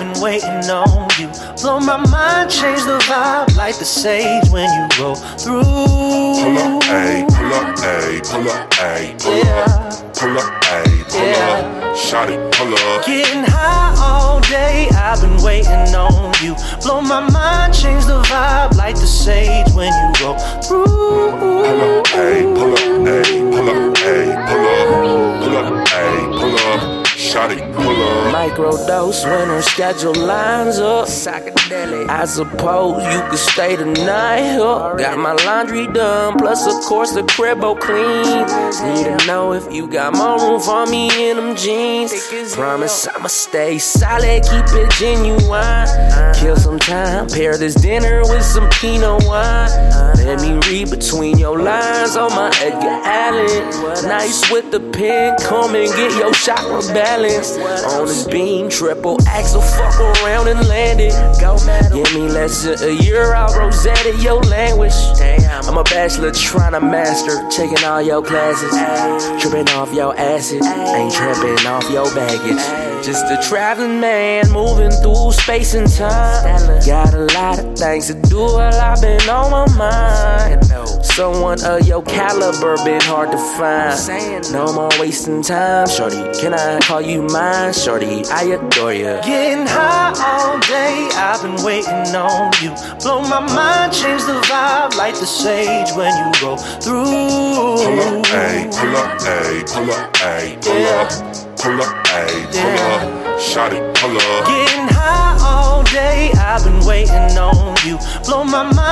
been waiting on you. Blow my mind, change the vibe, like the sage when you go through. Pull up, ayy, pull up, ayy, pull up, ayy, pull Yeah. up, pull up, ayy, pull Yeah. up, shot it, pull up. Getting high all day, I've been waiting on you. Blow my mind, change the vibe, like the sage when you go through. Pull up, ayy, pull up, ayy, Microdose when her schedule lines up. Psychedelic. I suppose you could stay tonight. night here. Got my laundry done, plus of course the cribbo clean. Need to know if you got more room for me in them jeans. Promise I'ma stay solid, keep it genuine. Kill some time, pair this dinner with some Pinot wine. Let me read between your lines on my Edgar Allan. Nice with the pen, come and get your chakra balance. On this beam, triple axel, fuck around and land it. Go Give me less than a year, I'll Rosetta your language. Bachelor trying to master, taking all your classes. Tripping off your acid, ain't tripping off your baggage. Just a traveling man moving through space and time. Got a lot of things to do while I've been on my mind. Someone of your caliber been hard to find. No more wasting time, shorty. Can I call you mine, shorty? I adore you. Getting high day, I've been waiting on you. Blow my mind, change the vibe, like the sage when you go through. Pull up, ayy, pull up, ayy, pull up, ayy, pull up, pull up, ayy, pull up, shot it, pull up. Getting high all day, I've been waiting on you. Blow my mind,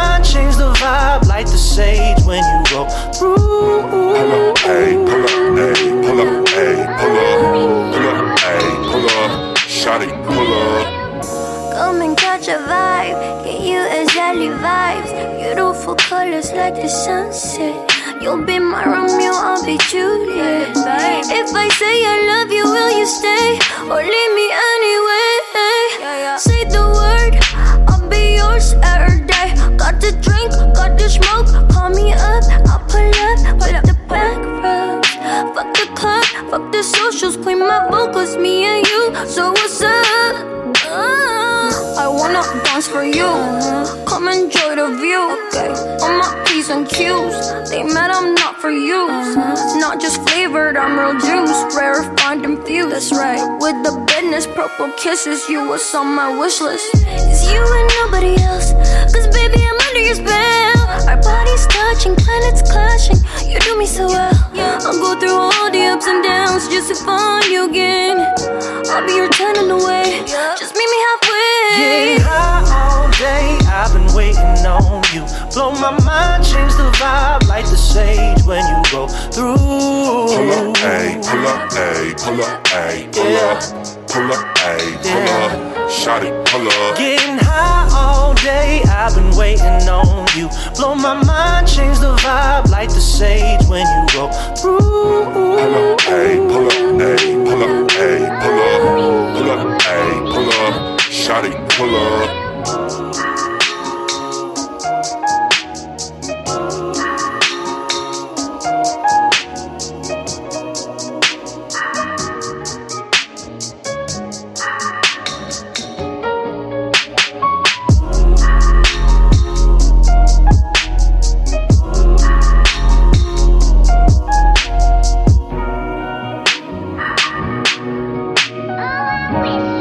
Beautiful colors like the sunset. You'll be my Romeo, I'll be Juliet. If I say I love you, will you stay or leave me anyway? Say the word, I'll be yours every day. Got the drink, got the smoke, call me up, I'll pull up, pull up the back roads. Fuck the club, fuck the socials, clean my vocals, me and you. So what's up? Uh, I wanna dance for you. Enjoy the view. On my P's and Q's. They mad I'm not for you. Not just flavored, I'm real juice. Rarefied and fused. That's right. With the business, purple kisses, you was on my wish list. It's you and nobody else. Cause baby, I'm under your spell. Our bodies touching, planets clashing. You do me so well. I'll go through all the ups and downs just to find you again. I'll be your tenant away. Just me Blow my mind, change the vibe, like the sage when you go through. Pull up, ayy, pull up, ayy, pull up, ayy, pull up, pull up, ayy, pull up, shot it, pull up. Getting high all day, I've been waiting on you. Blow my mind, change the vibe, like the sage when you go through. Pull up, Peace.